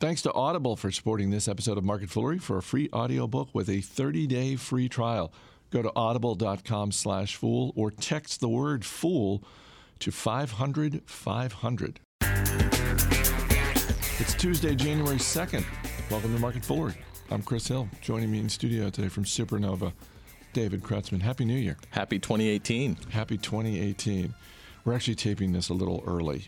Thanks to Audible for supporting this episode of Market Foolery. For a free audiobook with a 30-day free trial, go to audible.com slash fool or text the word fool to 500 500. It's Tuesday, January 2nd. Welcome to Market Foolery. I'm Chris Hill. Joining me in studio today from Supernova, David Kretzmann. Happy New Year. Happy 2018. Happy 2018. We're actually taping this a little early.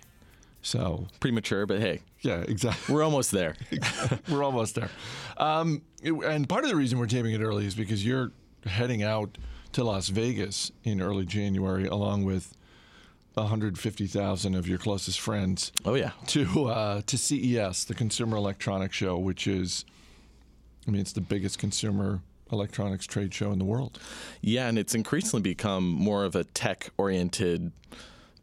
So premature, but hey, yeah, exactly. We're almost there. we're almost there. Um, and part of the reason we're taping it early is because you're heading out to Las Vegas in early January, along with 150,000 of your closest friends. Oh yeah, to uh, to CES, the Consumer Electronics Show, which is, I mean, it's the biggest consumer electronics trade show in the world. Yeah, and it's increasingly become more of a tech oriented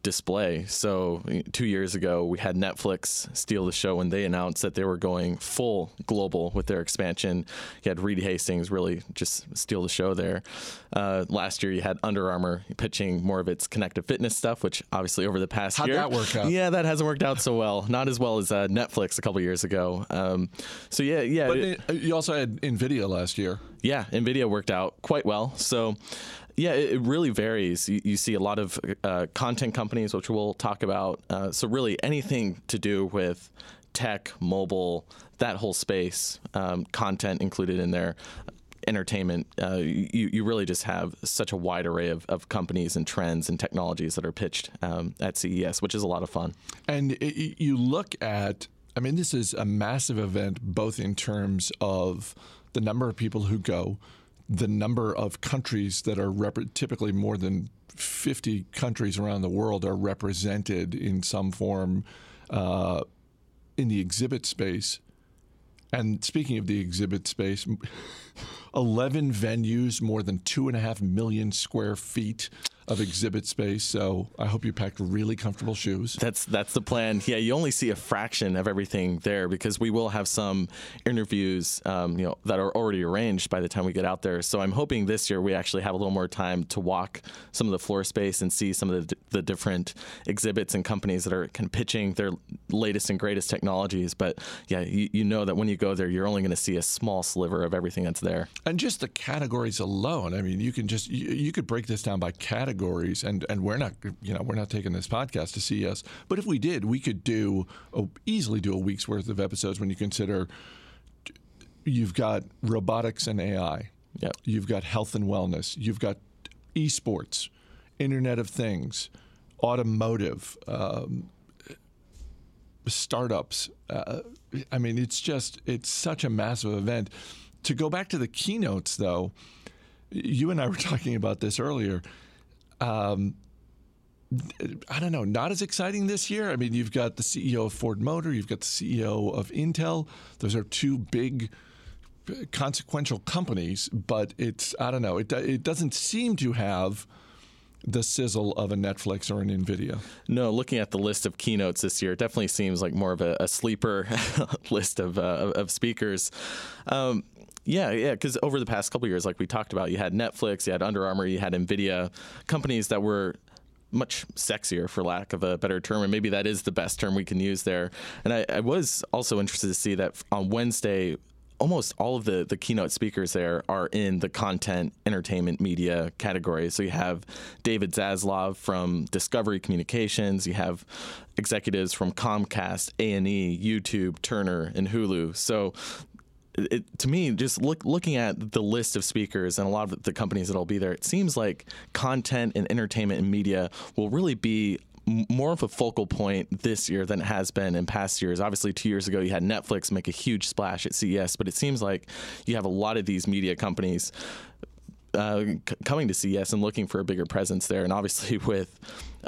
display. So two years ago, we had Netflix steal the show when they announced that they were going full global with their expansion. You had Reed Hastings really just steal the show there. Uh, last year, you had Under Armour pitching more of its connective fitness stuff, which obviously over the past How'd year, that work out? Yeah, that hasn't worked out so well. Not as well as uh, Netflix a couple years ago. Um, so yeah, yeah. But it, you also had Nvidia last year. Yeah, Nvidia worked out quite well. So yeah, it, really varies. You, you, see a lot of uh, content companies, which we'll talk about. Uh, so really, anything to do with tech, mobile, that whole space, um, content included in there entertainment, uh, you, you really just have such a wide array of, of companies and trends and technologies that are pitched um, at CES, which is a lot of fun. And it, you look at, I mean, this is a massive event, both in terms of the number of people who go, the number of countries that are rep- typically more than 50 countries around the world are represented in some form uh, in the exhibit space. And speaking of the exhibit space, 11 venues, more than two and a half million square feet of exhibit space. So I hope you packed really comfortable shoes. That's that's the plan. Yeah, you only see a fraction of everything there because we will have some interviews, um, you know, that are already arranged by the time we get out there. So I'm hoping this year we actually have a little more time to walk some of the floor space and see some of the, the different exhibits and companies that are kind of pitching their latest and greatest technologies. But yeah, you, you know that when you go there, you're only going to see a small sliver of everything that's there. And just the categories alone. I mean, you can just you, you could break this down by categories, and and we're not you know we're not taking this podcast to CES, but if we did, we could do oh, easily do a week's worth of episodes when you consider you've got robotics and AI, yep. you've got health and wellness, you've got esports, Internet of Things, automotive. Um, startups. Uh, I mean, it's just it's such a massive event. To go back to the keynotes, though, you and I were talking about this earlier. Um, I don't know, not as exciting this year. I mean, you've got the CEO of Ford Motor, you've got the CEO of Intel. Those are two big, consequential companies, but it's I don't know. It it doesn't seem to have the sizzle of a Netflix or an Nvidia. No, looking at the list of keynotes this year, it definitely seems like more of a, a sleeper list of uh, of speakers. Um, yeah, yeah, because over the past couple years, like we talked about, you had Netflix, you had Under Armour, you had Nvidia, companies that were much sexier, for lack of a better term, and maybe that is the best term we can use there. And I, I was also interested to see that on Wednesday, almost all of the, the keynote speakers there are in the content entertainment media category. So you have David Zaslav from Discovery Communications, you have executives from Comcast, A&E, YouTube, Turner, and Hulu. So it, to me, just look, looking at the list of speakers and a lot of the companies that'll be there, it seems like content and entertainment and media will really be more of a focal point this year than it has been in past years. Obviously, two years ago, you had Netflix make a huge splash at CES, but it seems like you have a lot of these media companies uh, coming to CES and looking for a bigger presence there. And obviously, with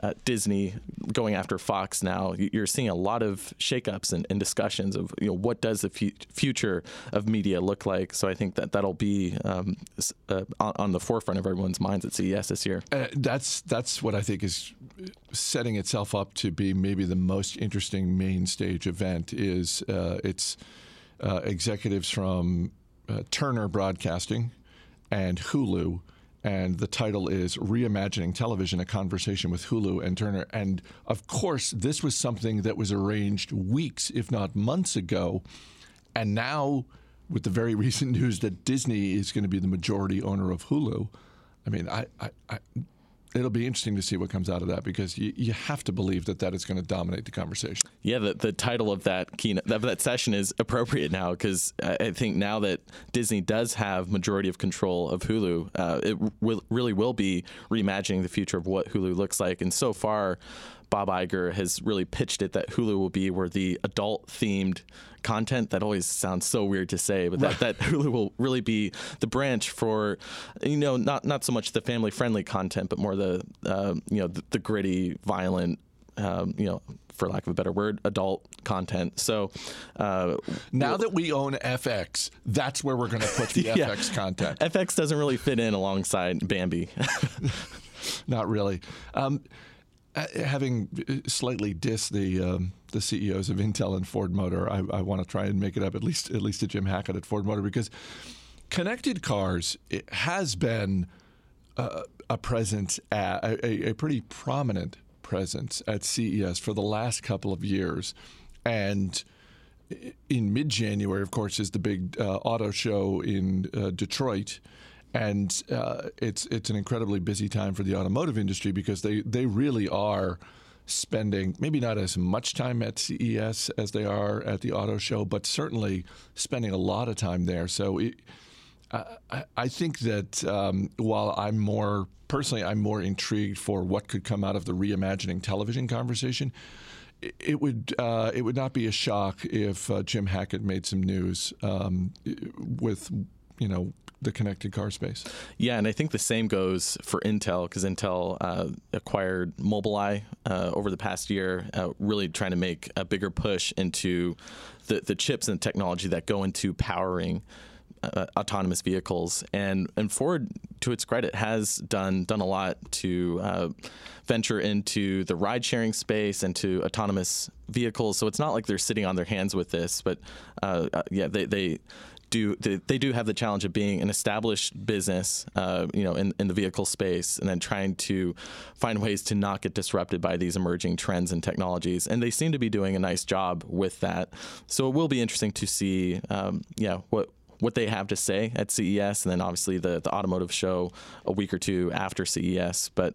uh, Disney going after Fox now, you're seeing a lot of shakeups and, and discussions of you know what does the fu- future of media look like. So I think that that'll be um, uh, on, on, the forefront of everyone's minds at CES this year. Uh, that's that's what I think is setting itself up to be maybe the most interesting main stage event. Is uh, it's uh, executives from Turner Broadcasting and Hulu and the title is Reimagining Television A Conversation with Hulu and Turner. And of course, this was something that was arranged weeks, if not months ago. And now, with the very recent news that Disney is going to be the majority owner of Hulu, I mean, I, I, I it'll be interesting to see what comes out of that because you, you have to believe that that is going to dominate the conversation. Yeah, the, the title of that keynote that, that session is appropriate now because I, think now that Disney does have majority of control of Hulu, uh, it will, really will be reimagining the future of what Hulu looks like. And so far, Bob Iger has really pitched it that Hulu will be where the adult themed content that always sounds so weird to say, but that, that Hulu will really be the branch for, you know, not not so much the family friendly content, but more the uh, you know the, the gritty, violent, um, you know, for lack of a better word, adult content. So uh, now that we own FX, that's where we're going to put the yeah, FX content. FX doesn't really fit in alongside Bambi. Not really. Um, having slightly dissed the um, the CEOs of Intel and Ford Motor, I, I want to try and make it up at least at least to Jim Hackett at Ford Motor because connected cars has been uh, a presence, at, a, a pretty prominent presence at CES for the last couple of years, and in mid January, of course, is the big uh, auto show in uh, Detroit and uh, it's it's an incredibly busy time for the automotive industry because they they really are spending maybe not as much time at CES as they are at the auto show, but certainly spending a lot of time there. So. It, I, I think that um, while I'm more personally, I'm more intrigued for what could come out of the reimagining television conversation. It would uh, it would not be a shock if uh, Jim Hackett made some news um, with you know the connected car space. Yeah, and I think the same goes for Intel because Intel uh, acquired Mobileye uh, over the past year, uh, really trying to make a bigger push into the, the chips and technology that go into powering. Uh, autonomous vehicles and and Ford, to its credit, has done done a lot to uh, venture into the ride sharing space and to autonomous vehicles. So it's not like they're sitting on their hands with this, but uh, yeah, they they do they, do have the challenge of being an established business, uh, you know, in, in the vehicle space, and then trying to find ways to not get disrupted by these emerging trends and technologies. And they seem to be doing a nice job with that. So it will be interesting to see, um, yeah, what what they have to say at CES, and then obviously the the automotive show a week or two after CES. But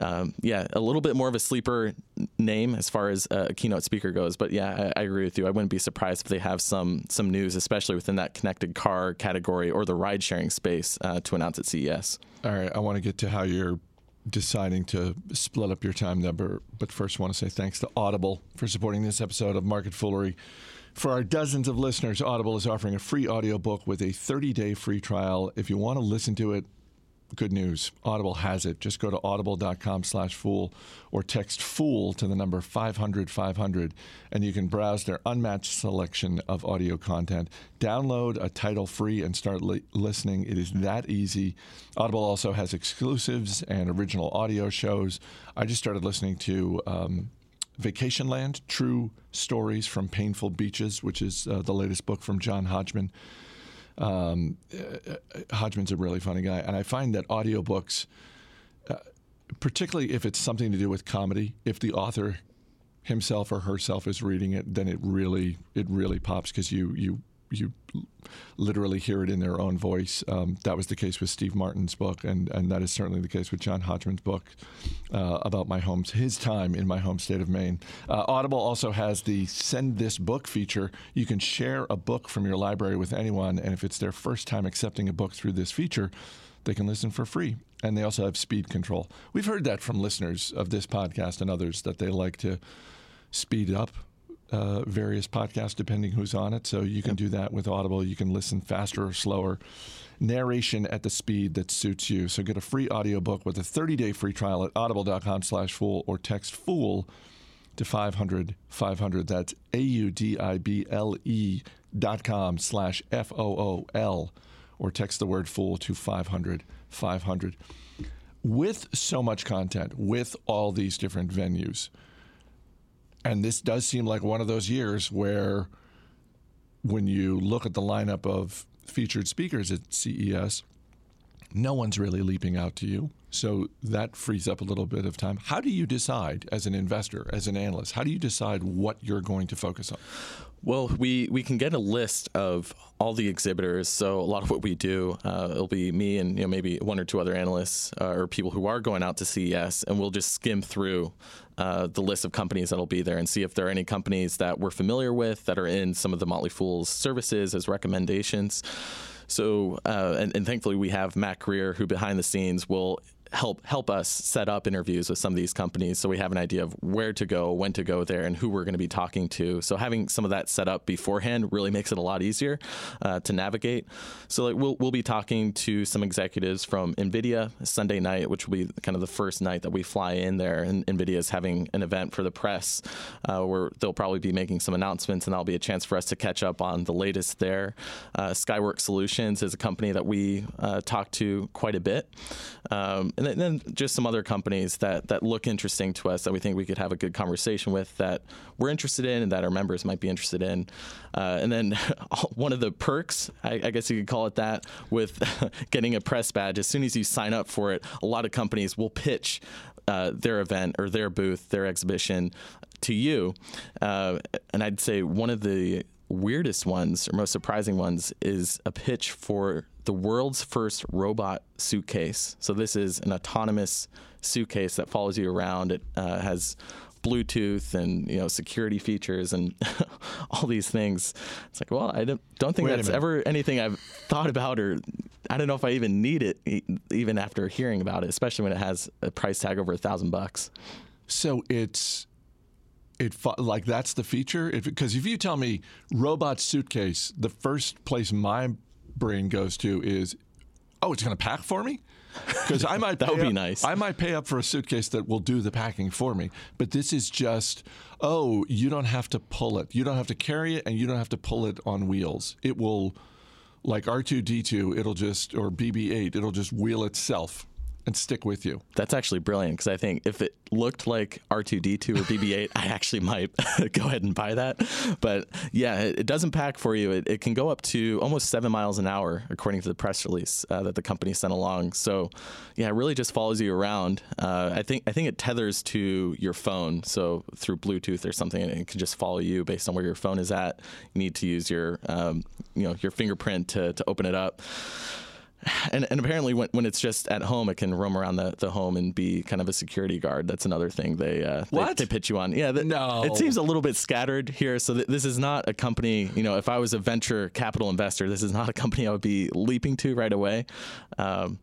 um, yeah, a little bit more of a sleeper name as far as a keynote speaker goes. But yeah, I, I, agree with you. I wouldn't be surprised if they have some some news, especially within that connected car category or the ride sharing space, uh, to announce at CES. All right, I want to get to how you're deciding to split up your time number. But first, I want to say thanks to Audible for supporting this episode of Market Foolery. For our dozens of listeners, Audible is offering a free audiobook with a 30 day free trial. If you want to listen to it, good news. Audible has it. Just go to audible.com slash fool or text fool to the number 500 500 and you can browse their unmatched selection of audio content. Download a title free and start li- listening. It is that easy. Audible also has exclusives and original audio shows. I just started listening to um, Vacationland True Stories from Painful Beaches, which is uh, the latest book from John Hodgman. Um, uh, uh, Hodgman's a really funny guy. And I find that audiobooks, uh, particularly if it's something to do with comedy, if the author himself or herself is reading it, then it really it really pops because you you you literally hear it in their own voice. Um, that was the case with Steve Martin's book, and, and that is certainly the case with John Hodgman's book uh, about my home, his time in my home state of Maine. Uh, Audible also has the Send This Book feature. You can share a book from your library with anyone, and if it's their first time accepting a book through this feature, they can listen for free. And they also have speed control. We've heard that from listeners of this podcast and others that they like to speed up uh, various podcasts depending who's on it. So you can do that with Audible. You can listen faster or slower. Narration at the speed that suits you. So get a free audiobook with a 30-day free trial at audible.com slash fool or text fool to 500 500. That's A-U-D-I-B-L-E dot com slash F-O-O-L or text the word fool to 500 500. With so much content, with all these different venues – and this does seem like one of those years where, when you look at the lineup of featured speakers at CES, no one's really leaping out to you. So that frees up a little bit of time. How do you decide as an investor, as an analyst, how do you decide what you're going to focus on? Well, we, we can get a list of all the exhibitors. So a lot of what we do, uh, it'll be me and you know maybe one or two other analysts uh, or people who are going out to CES, and we'll just skim through uh, the list of companies that'll be there and see if there are any companies that we're familiar with that are in some of the Motley Fool's services as recommendations. So, uh, and, and, thankfully, we have Matt Greer, who behind the scenes will help help us set up interviews with some of these companies so we have an idea of where to go, when to go there, and who we're going to be talking to. So having some of that set up beforehand really makes it a lot easier uh, to navigate. So like we'll we'll be talking to some executives from Nvidia Sunday night, which will be kind of the first night that we fly in there, and Nvidia is having an event for the press uh, where they'll probably be making some announcements, and that'll be a chance for us to catch up on the latest there. Uh, Skyworks Solutions is a company that we uh, talk to quite a bit. Um, and then just some other companies that that look interesting to us that we think we could have a good conversation with that we're interested in and that our members might be interested in. Uh, and then one of the perks, I, I, guess you could call it that, with getting a press badge, as soon as you sign up for it, a lot of companies will pitch uh, their event or their booth, their exhibition to you. Uh, and I'd say one of the weirdest ones or most surprising ones is a pitch for the world's first robot suitcase. So this is an autonomous suitcase that follows you around. It uh, has Bluetooth and you know security features and all these things. It's like, well, I don't, don't think Wait that's ever anything I've thought about, or I don't know if I even need it, even after hearing about it, especially when it has a price tag over a thousand bucks. So it's it like that's the feature because if, if you tell me robot suitcase, the first place my brain goes to is, oh, it's going to pack for me? Because I might that would be up, nice. I might pay up for a suitcase that will do the packing for me. But this is just, oh, you don't have to pull it. You don't have to carry it, and you don't have to pull it on wheels. It will, like R2D2, it'll just or BB8, it'll just wheel itself and stick with you. That's actually brilliant because I think if it looked like R2D2 or BB8, I actually might go ahead and buy that. But yeah, it, it doesn't pack for you. It, it, can go up to almost seven miles an hour, according to the press release uh, that the company sent along. So yeah, it really just follows you around. Uh, I think I think it tethers to your phone, so through Bluetooth or something, and it can just follow you based on where your phone is at. You need to use your um, you know your fingerprint to to open it up and, and apparently when, when it's just at home, it can roam around the, the home and be kind of a security guard. That's another thing they uh, they, they, pitch you on. Yeah, no, it seems a little bit scattered here. So th- this is not a company. You know, if I was a venture capital investor, this is not a company I would be leaping to right away. Um,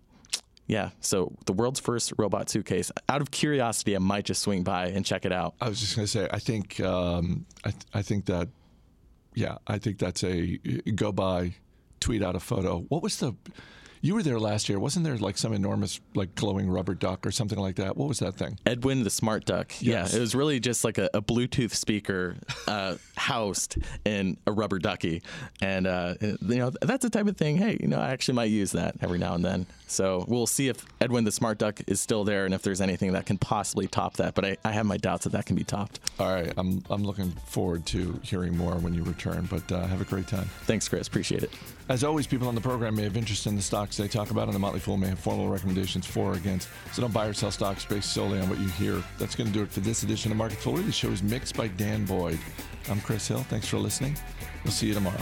yeah, so the world's first robot suitcase. Out of curiosity, I might just swing by and check it out. I was just going to say, I think, um, I, th- I think that, yeah, I think that's a go by, tweet out a photo. What was the you were there last year, wasn't there? Like some enormous, like glowing rubber duck or something like that. What was that thing? Edwin the smart duck. Yes. Yeah, it was really just like a, a Bluetooth speaker uh, housed in a rubber ducky, and uh, you know that's the type of thing. Hey, you know, I actually might use that every now and then. So we'll see if Edwin the smart duck is still there, and if there's anything that can possibly top that. But I, I have my doubts that that can be topped. All right, I'm I'm looking forward to hearing more when you return. But uh, have a great time. Thanks, Chris. Appreciate it. As always, people on the program may have interest in the stocks they talk about, and the Motley Fool may have formal recommendations for or against. So don't buy or sell stocks based solely on what you hear. That's going to do it for this edition of Market Foolery. The show is mixed by Dan Boyd. I'm Chris Hill. Thanks for listening. We'll see you tomorrow.